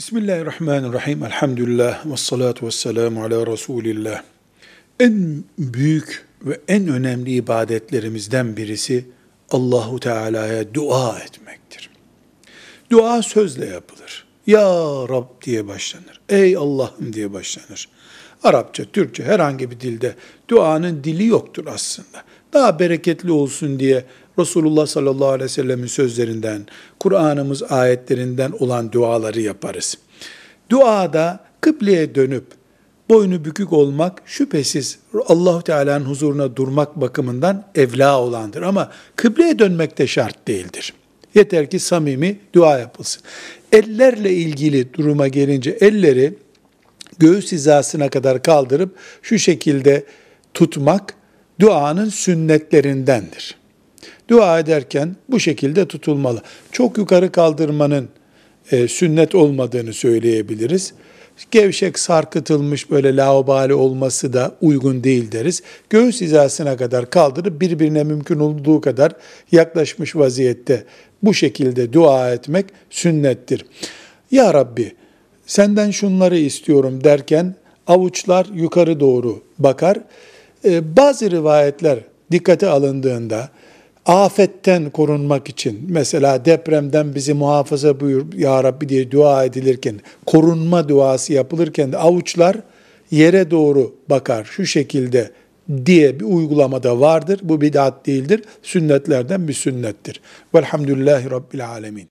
Bismillahirrahmanirrahim. Elhamdülillah ve salatu ve selamu ala Resulillah. En büyük ve en önemli ibadetlerimizden birisi Allahu Teala'ya dua etmektir. Dua sözle yapılır. Ya Rab diye başlanır. Ey Allah'ım diye başlanır. Arapça, Türkçe herhangi bir dilde duanın dili yoktur aslında. Daha bereketli olsun diye Resulullah sallallahu aleyhi ve sellemin sözlerinden, Kur'an'ımız ayetlerinden olan duaları yaparız. Duada kıbleye dönüp boynu bükük olmak şüphesiz Allah Teala'nın huzuruna durmak bakımından evla olandır ama kıbleye dönmek de şart değildir. Yeter ki samimi dua yapılsın. Ellerle ilgili duruma gelince elleri göğüs hizasına kadar kaldırıp şu şekilde tutmak duanın sünnetlerindendir. Dua ederken bu şekilde tutulmalı. Çok yukarı kaldırmanın e, sünnet olmadığını söyleyebiliriz. Gevşek sarkıtılmış böyle laubali olması da uygun değil deriz. Göğüs hizasına kadar kaldırıp birbirine mümkün olduğu kadar yaklaşmış vaziyette bu şekilde dua etmek sünnettir. Ya Rabbi senden şunları istiyorum derken avuçlar yukarı doğru bakar. Ee, bazı rivayetler dikkate alındığında afetten korunmak için mesela depremden bizi muhafaza buyur ya Rabbi diye dua edilirken korunma duası yapılırken de avuçlar yere doğru bakar şu şekilde diye bir uygulamada vardır. Bu bid'at değildir. Sünnetlerden bir sünnettir. Velhamdülillahi Rabbil Alemin.